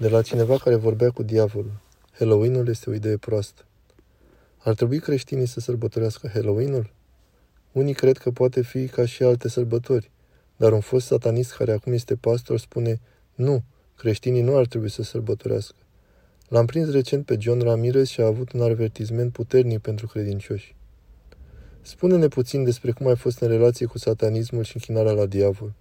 De la cineva care vorbea cu diavolul. Halloweenul este o idee proastă. Ar trebui creștinii să sărbătorească Halloweenul? Unii cred că poate fi ca și alte sărbători, dar un fost satanist care acum este pastor spune nu, creștinii nu ar trebui să sărbătorească. L-am prins recent pe John Ramirez și a avut un avertisment puternic pentru credincioși. Spune-ne puțin despre cum ai fost în relație cu satanismul și închinarea la diavol.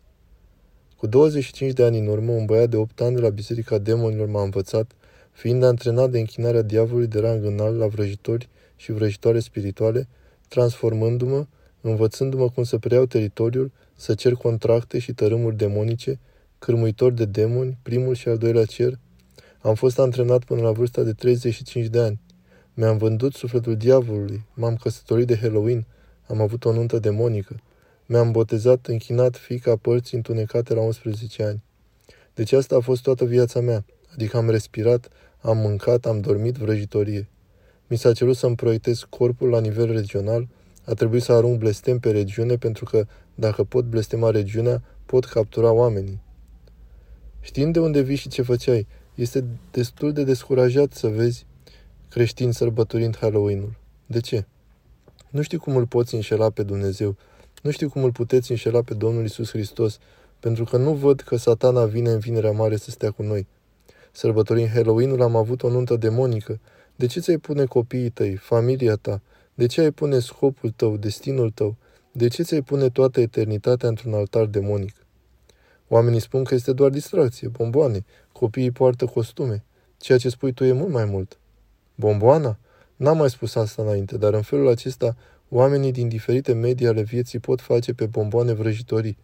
Cu 25 de ani în urmă, un băiat de 8 ani de la Biserica Demonilor m-a învățat, fiind antrenat de închinarea diavolului de rang înalt la vrăjitori și vrăjitoare spirituale, transformându-mă, învățându-mă cum să preiau teritoriul, să cer contracte și tărâmuri demonice, cârmuitor de demoni, primul și al doilea cer. Am fost antrenat până la vârsta de 35 de ani. Mi-am vândut sufletul diavolului, m-am căsătorit de Halloween, am avut o nuntă demonică. Mi-am botezat, închinat fica părții întunecate la 11 ani. Deci asta a fost toată viața mea, adică am respirat, am mâncat, am dormit vrăjitorie. Mi s-a cerut să-mi proiectez corpul la nivel regional, a trebuit să arunc blestem pe regiune pentru că, dacă pot blestema regiunea, pot captura oamenii. Știind de unde vii și ce făceai, este destul de descurajat să vezi creștini sărbătorind Halloween-ul. De ce? Nu știu cum îl poți înșela pe Dumnezeu, nu știu cum îl puteți înșela pe Domnul Isus Hristos, pentru că nu văd că satana vine în vinerea mare să stea cu noi. Sărbătorind Halloween-ul am avut o nuntă demonică. De ce ți-ai pune copiii tăi, familia ta? De ce ai pune scopul tău, destinul tău? De ce ți-ai pune toată eternitatea într-un altar demonic? Oamenii spun că este doar distracție, bomboane, copiii poartă costume. Ceea ce spui tu e mult mai mult. Bomboana? N-am mai spus asta înainte, dar în felul acesta oamenii din diferite medii ale vieții pot face pe bomboane vrăjitorii.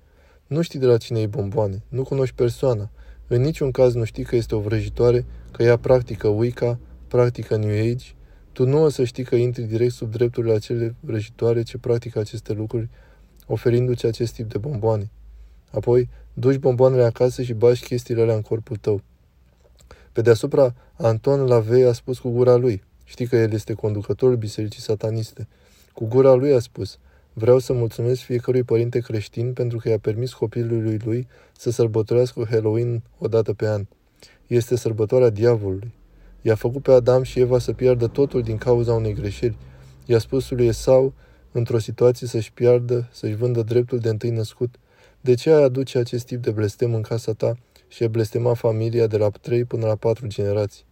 Nu știi de la cine e bomboane, nu cunoști persoana. În niciun caz nu știi că este o vrăjitoare, că ea practică Wicca, practică New Age. Tu nu o să știi că intri direct sub drepturile acele vrăjitoare ce practică aceste lucruri, oferindu-ți acest tip de bomboane. Apoi, duci bomboanele acasă și bași chestiile alea în corpul tău. Pe deasupra, Anton Lavey a spus cu gura lui. Știi că el este conducătorul bisericii sataniste. Cu gura lui a spus, vreau să mulțumesc fiecărui părinte creștin pentru că i-a permis copilului lui să sărbătorească Halloween o dată pe an. Este sărbătoarea diavolului. I-a făcut pe Adam și Eva să piardă totul din cauza unei greșeli. I-a spus lui Esau, într-o situație să-și piardă, să-și vândă dreptul de întâi născut. De ce ai aduce acest tip de blestem în casa ta și ai blestema familia de la 3 până la 4 generații?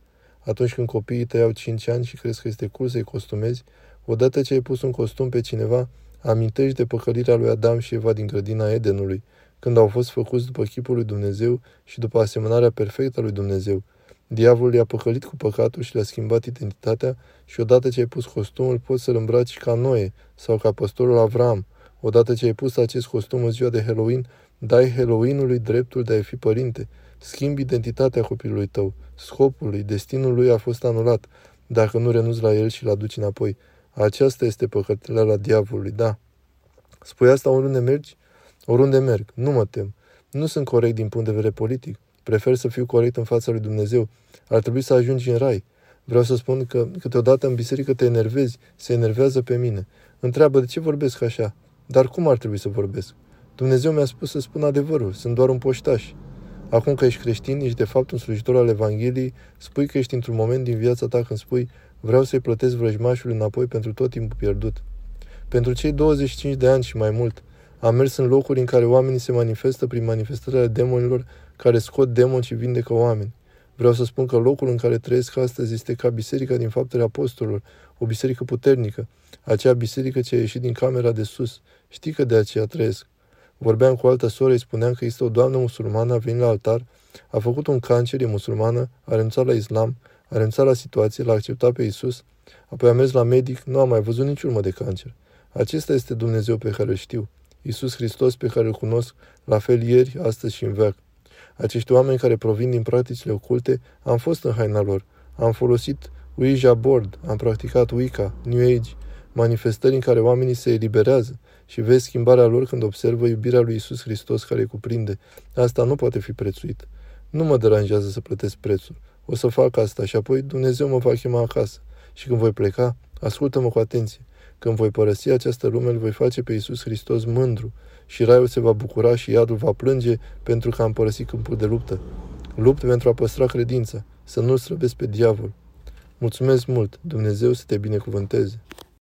Atunci când copiii tăi au 5 ani și crezi că este cool să-i costumezi, odată ce ai pus un costum pe cineva, amintești de păcălirea lui Adam și Eva din grădina Edenului, când au fost făcuți după chipul lui Dumnezeu și după asemănarea perfectă a lui Dumnezeu. Diavolul i-a păcălit cu păcatul și le-a schimbat identitatea și odată ce ai pus costumul, poți să-l îmbraci ca Noe sau ca păstorul Avram. Odată ce ai pus acest costum în ziua de Halloween, dai Halloweenului dreptul de a fi părinte. Schimbi identitatea copilului tău. Scopul lui, destinul lui a fost anulat, dacă nu renunți la el și-l aduci înapoi. Aceasta este la diavolului, da. Spui asta oriunde mergi? Oriunde merg. Nu mă tem. Nu sunt corect din punct de vedere politic. Prefer să fiu corect în fața lui Dumnezeu. Ar trebui să ajungi în rai. Vreau să spun că câteodată în biserică te enervezi, se enervează pe mine. Întreabă de ce vorbesc așa. Dar cum ar trebui să vorbesc? Dumnezeu mi-a spus să spun adevărul, sunt doar un poștaș. Acum că ești creștin, ești de fapt un slujitor al Evangheliei, spui că ești într-un moment din viața ta când spui vreau să-i plătesc vrăjmașul înapoi pentru tot timpul pierdut. Pentru cei 25 de ani și mai mult, am mers în locuri în care oamenii se manifestă prin manifestările demonilor care scot demoni și vindecă oameni. Vreau să spun că locul în care trăiesc astăzi este ca biserica din faptele apostolilor, o biserică puternică, acea biserică ce a ieșit din camera de sus. Știi că de aceea trăiesc. Vorbeam cu o altă soră, îi spuneam că este o doamnă musulmană, a venit la altar, a făcut un cancer, e musulmană, a renunțat la islam, a renunțat la situație, l-a acceptat pe Isus, apoi a mers la medic, nu a mai văzut nici urmă de cancer. Acesta este Dumnezeu pe care îl știu. Isus Hristos pe care îl cunosc, la fel ieri, astăzi și în veac. Acești oameni care provin din practicile oculte, am fost în haina lor, am folosit Ouija board, am practicat Wicca, New Age, manifestări în care oamenii se eliberează și vezi schimbarea lor când observă iubirea lui Isus Hristos care îi cuprinde. Asta nu poate fi prețuit. Nu mă deranjează să plătesc prețul. O să fac asta și apoi Dumnezeu mă va chema acasă. Și când voi pleca, ascultă-mă cu atenție. Când voi părăsi această lume, îl voi face pe Iisus Hristos mândru și raiul se va bucura și iadul va plânge pentru că am părăsit câmpul de luptă. Lupt pentru a păstra credința, să nu-l slăbesc pe diavol. Mulțumesc mult, Dumnezeu să te binecuvânteze.